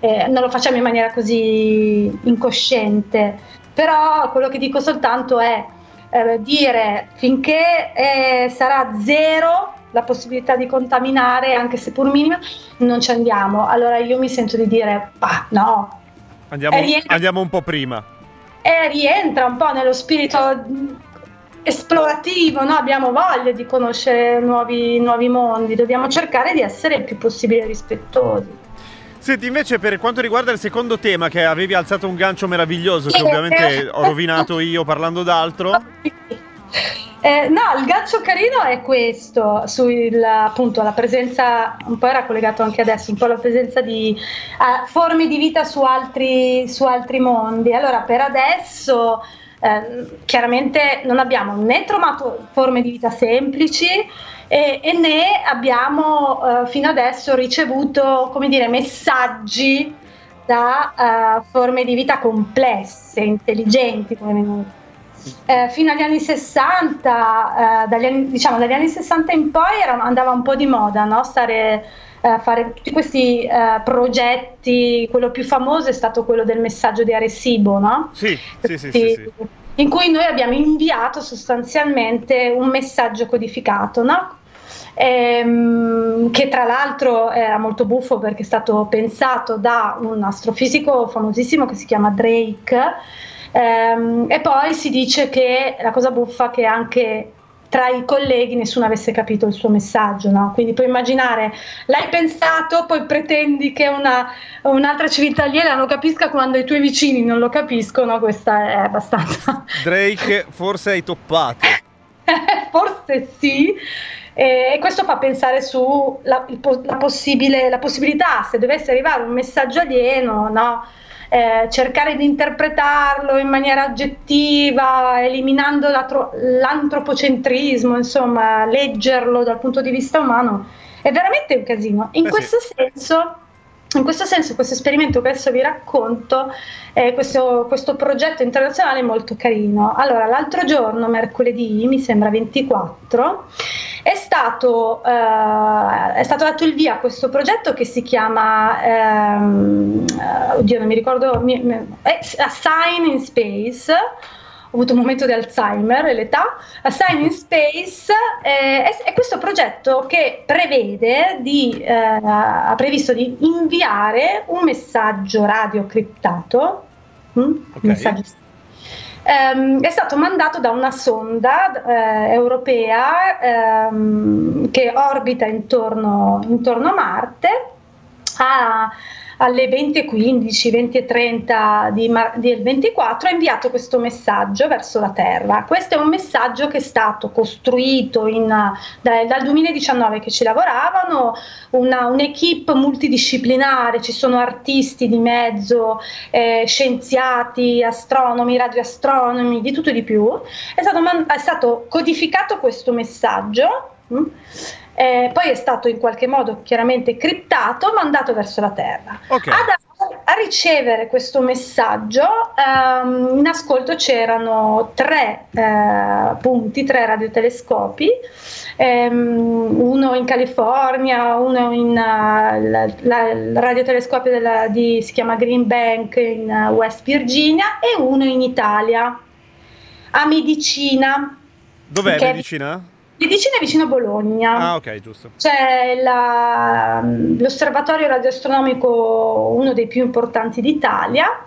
S6: eh, non lo facciamo in maniera così incosciente, però quello che dico soltanto è eh, dire finché eh, sarà zero la possibilità di contaminare, anche se pur minima, non ci andiamo. Allora io mi sento di dire, bah, no,
S1: Andiamo, andiamo un po' prima.
S6: e rientra un po' nello spirito mh, esplorativo, no? abbiamo voglia di conoscere nuovi, nuovi mondi, dobbiamo cercare di essere il più possibile rispettosi.
S1: Senti, invece, per quanto riguarda il secondo tema, che avevi alzato un gancio meraviglioso, che ovviamente ho rovinato io parlando d'altro.
S6: Eh, no, il gancio carino è questo, sul, appunto la presenza, un po' era collegato anche adesso, un po' la presenza di eh, forme di vita su altri, su altri mondi. Allora, per adesso eh, chiaramente non abbiamo né trovato forme di vita semplici e, e né abbiamo eh, fino adesso ricevuto, come dire, messaggi da eh, forme di vita complesse, intelligenti, come eh, fino agli anni 60, eh, dagli anni, diciamo dagli anni 60 in poi era- andava un po' di moda, no? Stare eh, fare tutti questi eh, progetti, quello più famoso è stato quello del messaggio di Arecibo, no?
S1: Sì, sì, sì, sì, sì.
S6: in cui noi abbiamo inviato sostanzialmente un messaggio codificato, no? Ehm, che tra l'altro era molto buffo perché è stato pensato da un astrofisico famosissimo che si chiama Drake. Ehm, e poi si dice che la cosa buffa è che anche tra i colleghi nessuno avesse capito il suo messaggio, no? Quindi puoi immaginare, l'hai pensato, poi pretendi che una, un'altra civiltà aliena lo capisca quando i tuoi vicini non lo capiscono, questa è abbastanza...
S1: Drake, forse hai toppato.
S6: Forse sì. E questo fa pensare sulla la possibile, la possibilità, se dovesse arrivare un messaggio alieno, no? Eh, cercare di interpretarlo in maniera oggettiva, eliminando l'antropocentrismo, insomma, leggerlo dal punto di vista umano, è veramente un casino. In
S1: Eh
S6: questo
S1: sì.
S6: senso in questo senso questo esperimento che adesso vi racconto, eh, questo, questo progetto internazionale è molto carino. Allora, l'altro giorno, mercoledì, mi sembra 24, è stato, eh, è stato dato il via a questo progetto che si chiama, ehm, eh, oddio non mi ricordo, mi- mi- A Sign in Space, ho avuto un momento di Alzheimer e l'età, A Sign in Space eh, è, è questo progetto che prevede di, eh, ha previsto di inviare un messaggio radio criptato, mm? Un
S1: Ok.
S6: messaggio Ehm, è stato mandato da una sonda eh, europea ehm, che orbita intorno, intorno a Marte a- alle 20.15, 20.30 di mar- del 24 ha inviato questo messaggio verso la Terra. Questo è un messaggio che è stato costruito in, da- dal 2019 che ci lavoravano, una, un'equipe multidisciplinare, ci sono artisti di mezzo, eh, scienziati, astronomi, radioastronomi, di tutto e di più. È stato, man- è stato codificato questo messaggio. mm, eh, poi è stato in qualche modo chiaramente criptato, mandato verso la Terra.
S1: Ok.
S6: Ad- a ricevere questo messaggio ehm, in ascolto c'erano tre eh, punti, tre radiotelescopi, ehm, uno in California, uno in eh, la- la- il radiotelescopio della- di- si chiama Green Bank in eh, West Virginia e uno in Italia, a Medicina.
S1: Dov'è medicina?
S6: Medicina è vicino a Bologna.
S1: Ah, ok, giusto.
S6: C'è la- l'osservatorio radioastronomico, uno dei più importanti d'Italia,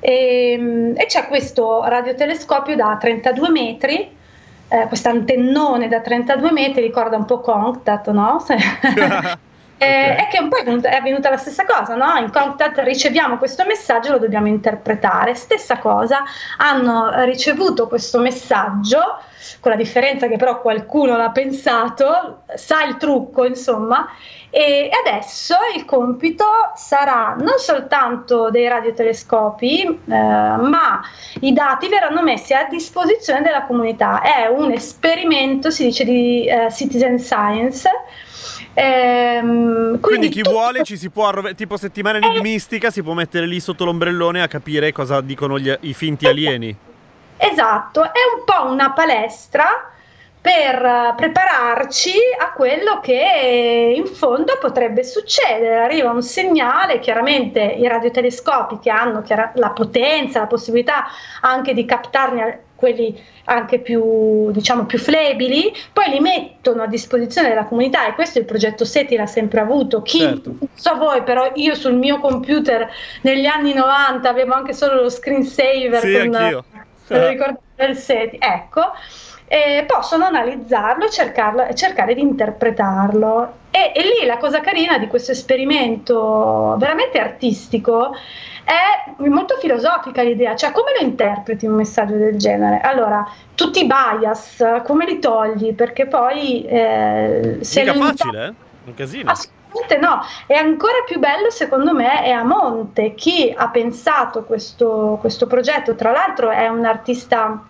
S6: e, e c'è questo radiotelescopio da 32 metri, eh, questo antennone da 32 metri, ricorda un po' Contact, no? Eh,
S1: Ok.
S6: E che un po' è venuta, è avvenuta la stessa cosa, no? In contact riceviamo questo messaggio e lo dobbiamo interpretare. Stessa cosa, hanno ricevuto questo messaggio, con la differenza che però qualcuno l'ha pensato, sa il trucco, insomma, e adesso il compito sarà non soltanto dei radiotelescopi, eh, ma i dati verranno messi a disposizione della comunità. È un esperimento, si dice, di eh, citizen science. Ehm,
S1: Quindi chi
S6: tutto-
S1: vuole ci si può arrove- tipo settimana enigmistica si può mettere lì sotto l'ombrellone a capire cosa dicono gli- i finti alieni.
S6: Esatto, è un po' una palestra per eh, prepararci a quello che in fondo potrebbe succedere. Arriva un segnale, chiaramente i radiotelescopi che hanno la potenza, la possibilità anche di captarne quelli anche più, diciamo, più flebili, poi li mettono a disposizione della comunità e questo il progetto SETI l'ha sempre avuto. Chi,
S1: Certo.
S6: non so voi, però io sul mio computer negli anni 90 avevo anche solo lo screensaver
S1: Sì,
S6: con
S1: anch'io.
S6: Per ricordare il SETI, ecco, eh, possono analizzarlo e, cercarlo- cercare di interpretarlo. E, e lì la cosa carina di questo esperimento veramente artistico è molto filosofica l'idea, cioè come lo interpreti un messaggio del genere? Allora, tutti i bias, come li togli? Perché poi eh, se
S1: Mica facile, eh? Un casino.
S6: Assolutamente no, e ancora più bello secondo me è a monte chi ha pensato questo, questo progetto, tra l'altro è un artista,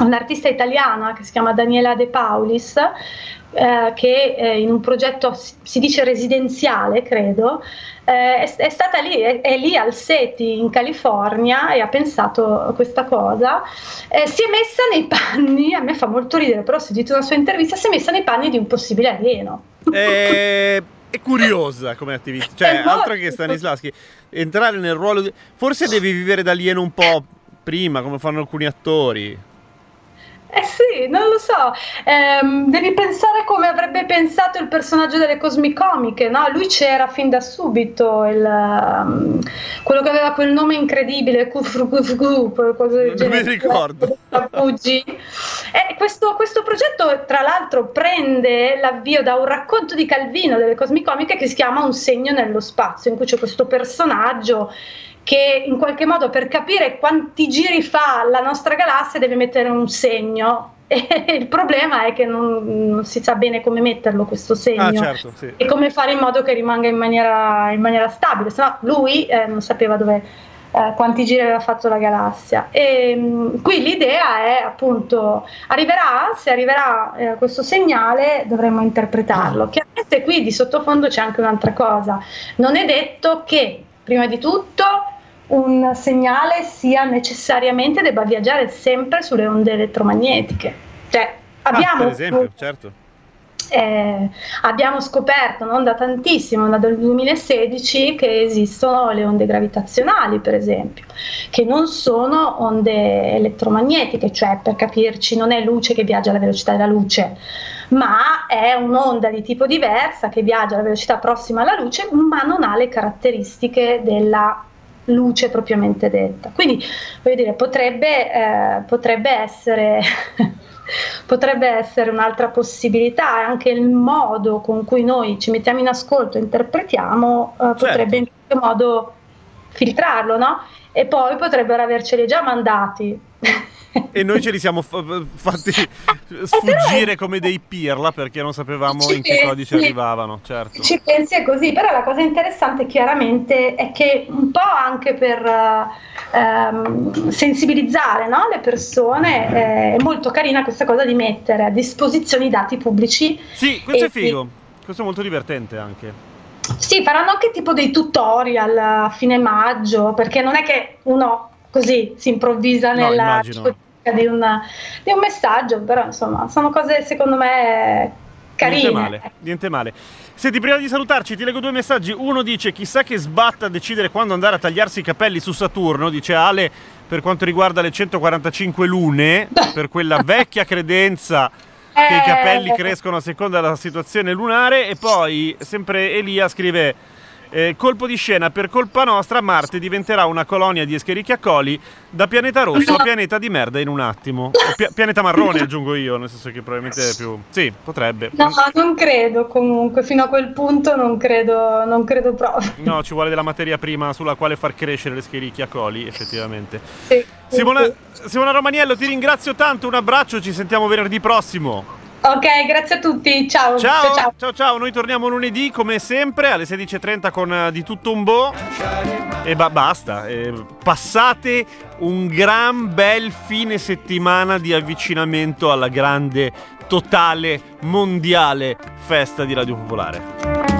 S6: un'artista italiana che si chiama Daniela De Paulis, eh, che eh, in un progetto si, dice residenziale, credo, eh, è, è stata lì, è, è lì al SETI in California e ha pensato questa cosa. Eh, si è messa nei panni, a me fa molto ridere, però ho sentito una sua intervista, si è messa nei panni di un possibile alieno.
S1: È, curiosa come attività. Cioè, altro che Stanislavski. Entrare nel ruolo. di- Forse devi vivere da alieno un po'. prima, come fanno alcuni attori.
S6: Eh sì, non lo so, Ehm, devi pensare come avrebbe pensato il personaggio delle cosmicomiche, no? Lui c'era fin da subito, il, ehm, quello che aveva quel nome incredibile, Kufru Kufru, qualcosa del
S1: Non
S6: genere.
S1: mi ricordo.
S6: E questo, questo progetto, tra l'altro, prende l'avvio da un racconto di Calvino delle cosmicomiche che si chiama Un segno nello spazio, in cui c'è questo personaggio che in qualche modo per capire quanti giri fa la nostra galassia deve mettere un segno. E il problema è che non, non si sa bene come metterlo questo segno
S1: Ah, certo, sì.
S6: e come fare in modo che rimanga in maniera, in maniera stabile, se no lui eh, non sapeva dove, eh, quanti giri aveva fatto la galassia. E mh, qui l'idea è appunto, arriverà, se arriverà eh, questo segnale dovremmo interpretarlo. Chiaramente qui di sottofondo c'è anche un'altra cosa, non è detto che prima di tutto un segnale sia necessariamente debba viaggiare sempre sulle onde elettromagnetiche. Cioè,
S1: Ah,
S6: abbiamo
S1: per esempio, certo.
S6: eh, abbiamo scoperto non da tantissimo, ma dal 2016, che esistono le onde gravitazionali, per esempio, che non sono onde elettromagnetiche, cioè per capirci non è luce che viaggia alla velocità della luce, ma è un'onda di tipo diversa che viaggia alla velocità prossima alla luce, ma non ha le caratteristiche della luce propriamente detta. Quindi, voglio dire, potrebbe, eh, potrebbe essere potrebbe essere un'altra possibilità e anche il modo con cui noi ci mettiamo in ascolto e interpretiamo eh, potrebbe in qualche modo filtrarlo, no? E poi potrebbero averceli già mandati.
S1: E noi ce li siamo fa- fatti sfuggire come dei pirla perché non sapevamo
S6: Ci
S1: in che
S6: pensi.
S1: codice arrivavano, certo.
S6: Ci pensi è così, però la cosa interessante chiaramente è che un po' anche per eh, ehm, sensibilizzare no, le persone eh, è molto carina questa cosa di mettere a disposizione i dati pubblici.
S1: Sì, questo
S6: E
S1: è figo. Questo è molto divertente anche.
S6: Sì, faranno anche tipo dei tutorial a fine maggio, perché non è che uno così si improvvisa
S1: No,
S6: nella codifica di, una- di un messaggio, però insomma sono cose secondo me carine.
S1: Niente male, niente male. Senti, prima di salutarci, ti leggo due messaggi. Uno dice: Chissà che sbatta a decidere quando andare a tagliarsi i capelli su Saturno. Dice Ale, per quanto riguarda le 145 lune, per quella vecchia credenza che i capelli
S6: Eh.
S1: crescono a seconda della situazione lunare. E poi, sempre Elia scrive: eh, Colpo di scena, per colpa nostra, Marte diventerà una colonia di escherichiacoli da pianeta rosso a pianeta di merda in un attimo. O pi- pianeta marrone, aggiungo io, nel senso che probabilmente è più. Sì, potrebbe.
S6: No, non credo comunque, fino a quel punto non credo, non credo proprio.
S1: No, ci vuole della materia prima sulla quale far crescere le scherichiacoli, effettivamente.
S6: Sì, sì,
S1: Simona,
S6: sì.
S1: Simona Romaniello, ti ringrazio tanto, un abbraccio, ci sentiamo venerdì prossimo.
S6: Ok, grazie a tutti, ciao.
S1: Ciao,
S6: ciao.
S1: ciao, ciao, noi torniamo lunedì come sempre alle 16.30 con eh, di tutto un bo' e ba- basta. Eh, passate un gran bel fine settimana di avvicinamento alla grande, totale, mondiale festa di Radio Popolare.